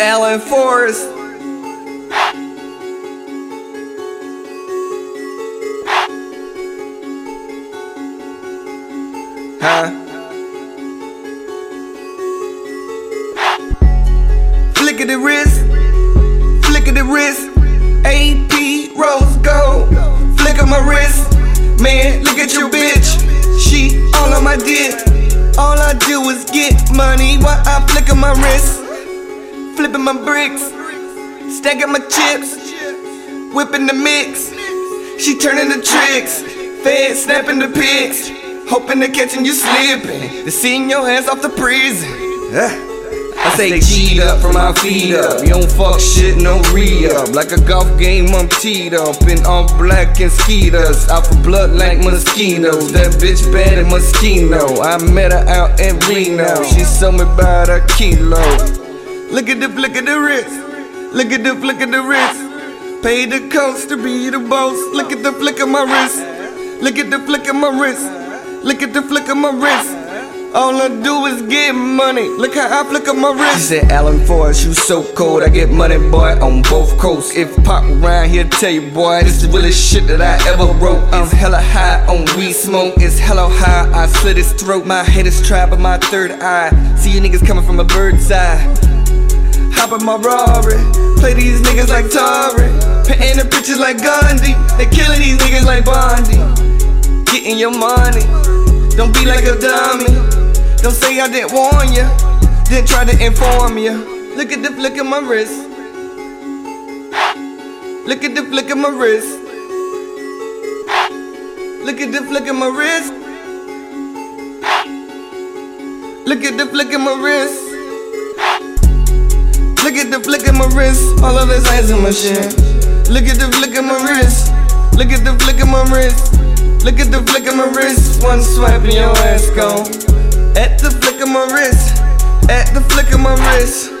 Allen Forrest. Huh? Flick of the wrist, flick of the wrist. AP rose gold, flick of my wrist. Man, look at your bitch. She all on my dick. All I do is get money while I flick of my wrist. Flipping my bricks, stacking my chips, whipping the mix. She turning the tricks, fed snapping the pics. Hoping to catching you slipping, to seeing your hands off the prison. I say cheat up from my feet up. You don't fuck shit, no re up. Like a golf game, I'm teed up in all black and skeeters. Out for blood like mosquitoes. That bitch bad at Moschino. I met her out in Reno. She sold me about a kilo. Look at the flick of the wrist. Look at the flick of the wrist. Pay the cost to be the boss. Look at the flick of my wrist. Look at the flick of my wrist. Look at the flick of my wrist. All I do is get money. Look how I flick up my wrist. She said, Allen Forrest, you so cold. I get money, boy, on both coasts. If pop around here, tell you, boy, this is the realest shit that I ever wrote. I'm hella high on weed smoke. It's hella high. I slit his throat. My head is trapped by my third eye. See you niggas coming from a bird's eye. Hop in my Rari. Play these niggas like Tari. Painting the pictures like Gandhi. They killing these niggas like Bondi. Getting your money. Don't be like a dummy. Don't say I didn't warn ya. Didn't try to inform ya. Look at the flick of my wrist. Look at the flick of my wrist. Look at the flick of my wrist. Look at the flick of my wrist. Look at the flick of my wrist. All of his hands in my shit. Look at the flick of my wrist. Look at the flick of my wrist. Look at the flick of my wrist. One swipe and your ass gone. At the flick of my wrist. At the flick of my wrist.